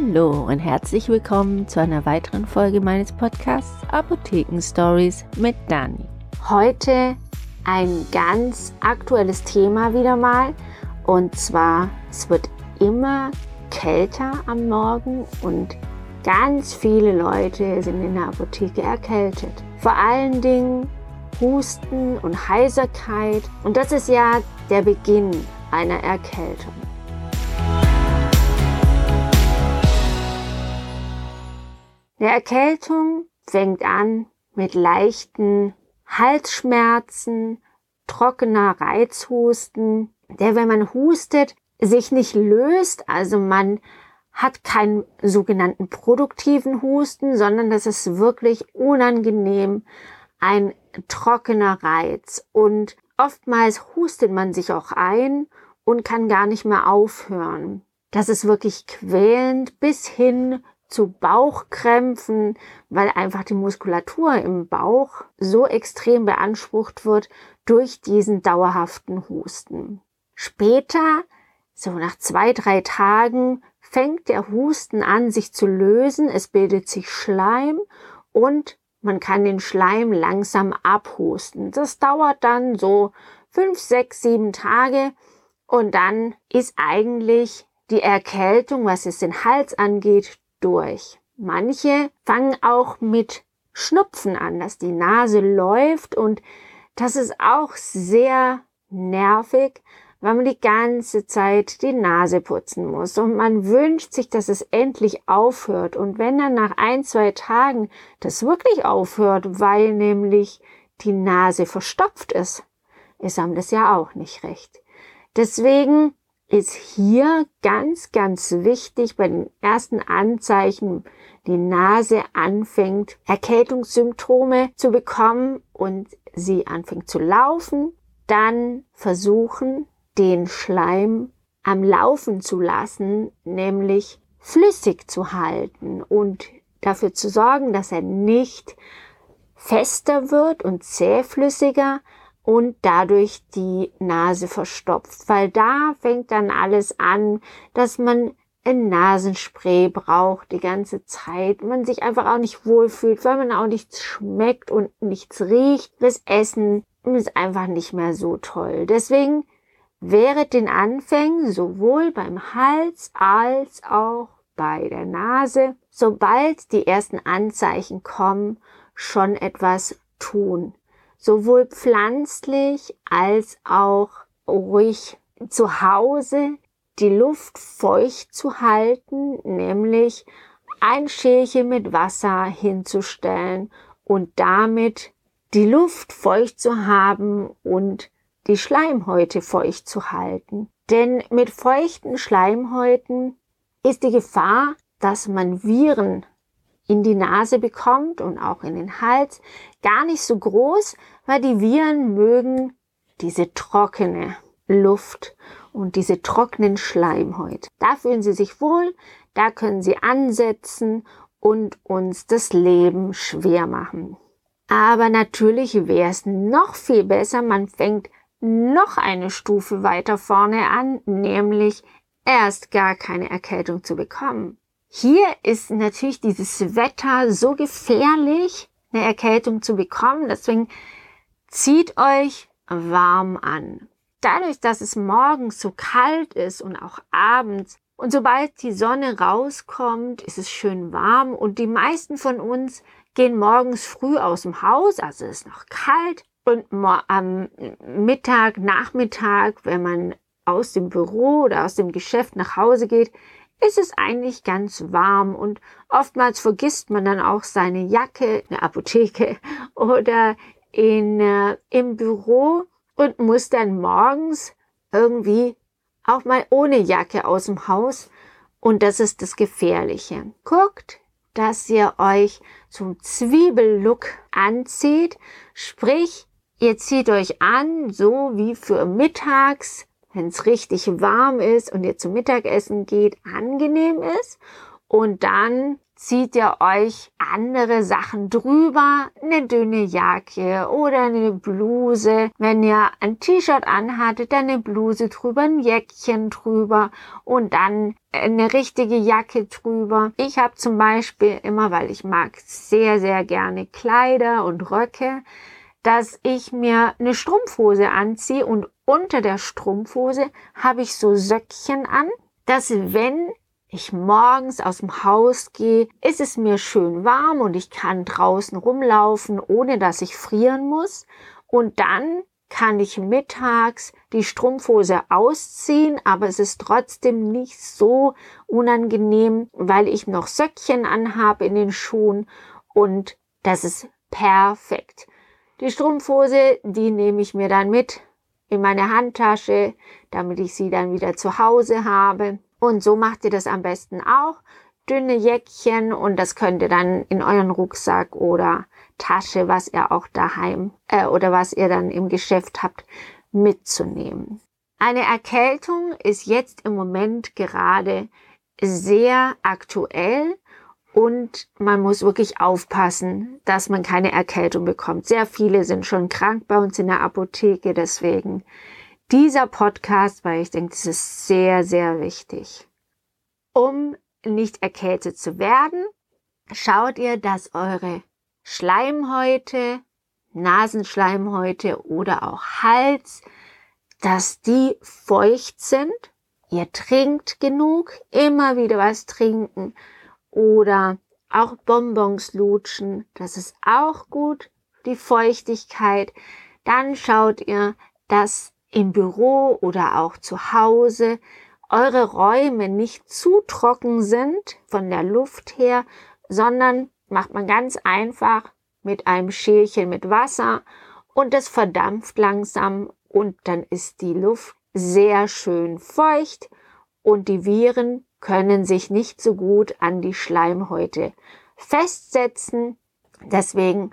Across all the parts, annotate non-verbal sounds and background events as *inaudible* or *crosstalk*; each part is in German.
Hallo und herzlich willkommen zu einer weiteren Folge meines Podcasts Apotheken Stories mit Dani. Heute ein ganz aktuelles Thema wieder mal und zwar es wird immer kälter am Morgen und ganz viele Leute sind in der Apotheke erkältet. Vor allen Dingen Husten und Heiserkeit und das ist ja der Beginn einer Erkältung. Eine Erkältung fängt an mit leichten Halsschmerzen, trockener Reizhusten, der, wenn man hustet, sich nicht löst. Also man hat keinen sogenannten produktiven Husten, sondern das ist wirklich unangenehm, ein trockener Reiz. Und oftmals hustet man sich auch ein und kann gar nicht mehr aufhören. Das ist wirklich quälend bis hin zu Bauchkrämpfen, weil einfach die Muskulatur im Bauch so extrem beansprucht wird durch diesen dauerhaften Husten. Später, so nach zwei, drei Tagen, fängt der Husten an, sich zu lösen. Es bildet sich Schleim und man kann den Schleim langsam abhusten. Das dauert dann so fünf, sechs, sieben Tage und dann ist eigentlich die Erkältung, was es den Hals angeht, durch. Manche fangen auch mit Schnupfen an, dass die Nase läuft und das ist auch sehr nervig, weil man die ganze Zeit die Nase putzen muss und man wünscht sich, dass es endlich aufhört und wenn dann nach ein, zwei Tagen das wirklich aufhört, weil nämlich die Nase verstopft ist, ist einem das ja auch nicht recht. Deswegen ist hier ganz, ganz wichtig bei den ersten Anzeichen, die Nase anfängt, Erkältungssymptome zu bekommen und sie anfängt zu laufen, dann versuchen, den Schleim am Laufen zu lassen, nämlich flüssig zu halten und dafür zu sorgen, dass er nicht fester wird und zähflüssiger, und dadurch die Nase verstopft, weil da fängt dann alles an, dass man ein Nasenspray braucht die ganze Zeit, man sich einfach auch nicht wohlfühlt, weil man auch nichts schmeckt und nichts riecht. Das Essen ist einfach nicht mehr so toll. Deswegen wäre den Anfängen sowohl beim Hals als auch bei der Nase, sobald die ersten Anzeichen kommen, schon etwas tun sowohl pflanzlich als auch ruhig zu Hause die Luft feucht zu halten, nämlich ein Schälchen mit Wasser hinzustellen und damit die Luft feucht zu haben und die Schleimhäute feucht zu halten. Denn mit feuchten Schleimhäuten ist die Gefahr, dass man Viren in die Nase bekommt und auch in den Hals, gar nicht so groß, weil die Viren mögen diese trockene Luft und diese trockenen Schleimhäute. Da fühlen sie sich wohl, da können sie ansetzen und uns das Leben schwer machen. Aber natürlich wäre es noch viel besser, man fängt noch eine Stufe weiter vorne an, nämlich erst gar keine Erkältung zu bekommen. Hier ist natürlich dieses Wetter so gefährlich, eine Erkältung zu bekommen. Deswegen zieht euch warm an. Dadurch, dass es morgens so kalt ist und auch abends und sobald die Sonne rauskommt, ist es schön warm und die meisten von uns gehen morgens früh aus dem Haus, also es ist noch kalt und am Mittag, Nachmittag, wenn man aus dem Büro oder aus dem Geschäft nach Hause geht, ist es eigentlich ganz warm und oftmals vergisst man dann auch seine Jacke in der Apotheke *laughs* oder in, äh, im Büro und muss dann morgens irgendwie auch mal ohne Jacke aus dem Haus und das ist das Gefährliche. Guckt, dass ihr euch zum Zwiebellook anzieht, sprich, ihr zieht euch an, so wie für mittags wenn es richtig warm ist und ihr zum Mittagessen geht, angenehm ist. Und dann zieht ihr euch andere Sachen drüber, eine dünne Jacke oder eine Bluse. Wenn ihr ein T-Shirt anhattet, dann eine Bluse drüber, ein Jäckchen drüber und dann eine richtige Jacke drüber. Ich habe zum Beispiel immer, weil ich mag sehr, sehr gerne Kleider und Röcke, dass ich mir eine Strumpfhose anziehe und unter der Strumpfhose habe ich so Söckchen an, dass wenn ich morgens aus dem Haus gehe, ist es mir schön warm und ich kann draußen rumlaufen, ohne dass ich frieren muss. Und dann kann ich mittags die Strumpfhose ausziehen, aber es ist trotzdem nicht so unangenehm, weil ich noch Söckchen anhabe in den Schuhen und das ist perfekt. Die Strumpfhose, die nehme ich mir dann mit in meine Handtasche, damit ich sie dann wieder zu Hause habe. Und so macht ihr das am besten auch. Dünne Jäckchen und das könnt ihr dann in euren Rucksack oder Tasche, was ihr auch daheim äh, oder was ihr dann im Geschäft habt, mitzunehmen. Eine Erkältung ist jetzt im Moment gerade sehr aktuell und man muss wirklich aufpassen, dass man keine Erkältung bekommt. Sehr viele sind schon krank bei uns in der Apotheke, deswegen dieser Podcast, weil ich denke, das ist sehr, sehr wichtig. Um nicht erkältet zu werden, schaut ihr, dass eure Schleimhäute, Nasenschleimhäute oder auch Hals, dass die feucht sind. Ihr trinkt genug, immer wieder was trinken oder auch Bonbons lutschen. Das ist auch gut, die Feuchtigkeit. Dann schaut ihr, dass im Büro oder auch zu Hause eure Räume nicht zu trocken sind von der Luft her, sondern macht man ganz einfach mit einem Schälchen mit Wasser und es verdampft langsam und dann ist die Luft sehr schön feucht und die Viren können sich nicht so gut an die Schleimhäute festsetzen. Deswegen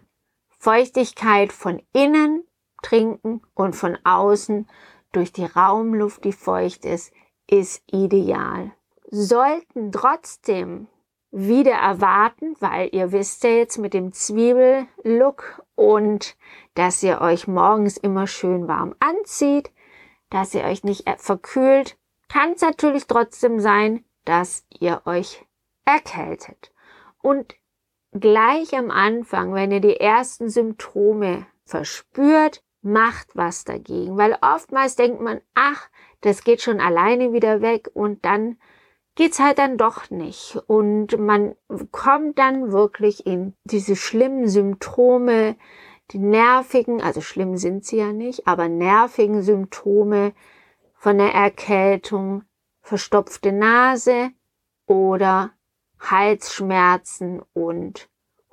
Feuchtigkeit von innen trinken und von außen durch die Raumluft, die feucht ist, ist ideal. Sollten trotzdem wieder erwarten, weil ihr wisst ja jetzt mit dem Zwiebellook und dass ihr euch morgens immer schön warm anzieht, dass ihr euch nicht verkühlt, kann es natürlich trotzdem sein, dass ihr euch erkältet. Und gleich am Anfang, wenn ihr die ersten Symptome verspürt, macht was dagegen, weil oftmals denkt man, ach, das geht schon alleine wieder weg und dann geht's halt dann doch nicht und man kommt dann wirklich in diese schlimmen Symptome, die nervigen, also schlimm sind sie ja nicht, aber nervigen Symptome von der Erkältung, verstopfte Nase oder Halsschmerzen und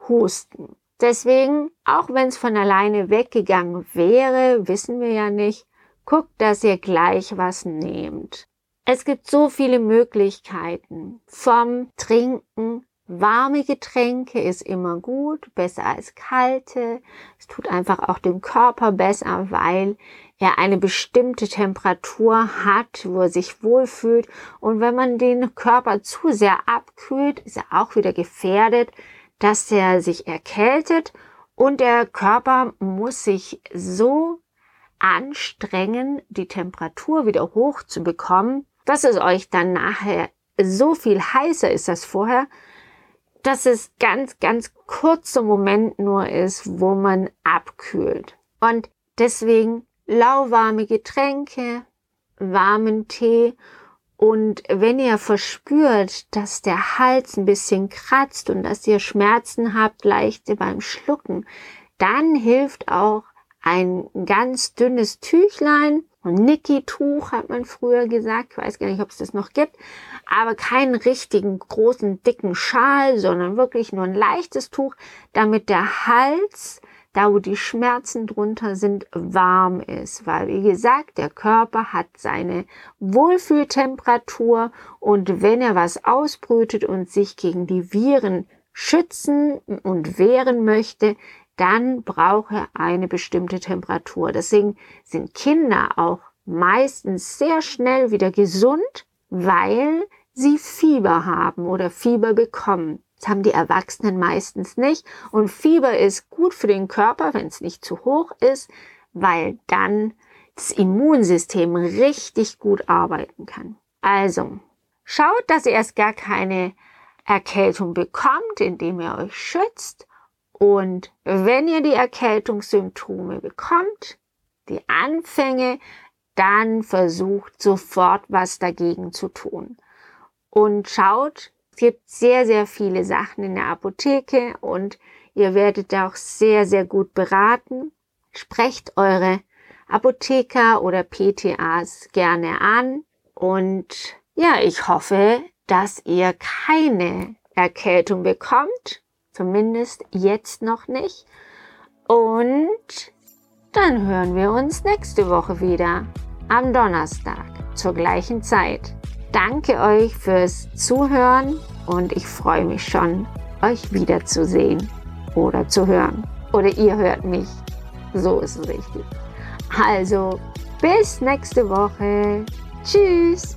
Husten. Deswegen, auch wenn es von alleine weggegangen wäre, wissen wir ja nicht, guckt, dass ihr gleich was nehmt. Es gibt so viele Möglichkeiten. Vom Trinken, warme Getränke ist immer gut, besser als kalte. Es tut einfach auch dem Körper besser, weil er eine bestimmte Temperatur hat, wo er sich wohlfühlt. Und wenn man den Körper zu sehr abkühlt, ist er auch wieder gefährdet, dass er sich erkältet und der Körper muss sich so anstrengen, die Temperatur wieder hoch zu bekommen, dass es euch dann nachher so viel heißer ist als vorher, dass es ganz, ganz kurzer Moment nur ist, wo man abkühlt. Und deswegen lauwarme Getränke, warmen Tee. Und wenn ihr verspürt, dass der Hals ein bisschen kratzt und dass ihr Schmerzen habt, leichte beim Schlucken, dann hilft auch ein ganz dünnes Tüchlein, ein Niki-Tuch hat man früher gesagt, ich weiß gar nicht, ob es das noch gibt, aber keinen richtigen großen, dicken Schal, sondern wirklich nur ein leichtes Tuch, damit der Hals da wo die Schmerzen drunter sind, warm ist. Weil, wie gesagt, der Körper hat seine Wohlfühltemperatur und wenn er was ausbrütet und sich gegen die Viren schützen und wehren möchte, dann braucht er eine bestimmte Temperatur. Deswegen sind Kinder auch meistens sehr schnell wieder gesund, weil sie Fieber haben oder Fieber bekommen. Das haben die Erwachsenen meistens nicht. Und Fieber ist gut für den Körper, wenn es nicht zu hoch ist, weil dann das Immunsystem richtig gut arbeiten kann. Also, schaut, dass ihr erst gar keine Erkältung bekommt, indem ihr euch schützt. Und wenn ihr die Erkältungssymptome bekommt, die Anfänge, dann versucht sofort was dagegen zu tun. Und schaut, es gibt sehr, sehr viele Sachen in der Apotheke und ihr werdet auch sehr, sehr gut beraten. Sprecht eure Apotheker oder PTAs gerne an und ja, ich hoffe, dass ihr keine Erkältung bekommt, zumindest jetzt noch nicht. Und dann hören wir uns nächste Woche wieder am Donnerstag zur gleichen Zeit. Danke euch fürs Zuhören und ich freue mich schon, euch wiederzusehen oder zu hören. Oder ihr hört mich. So ist es richtig. Also, bis nächste Woche. Tschüss.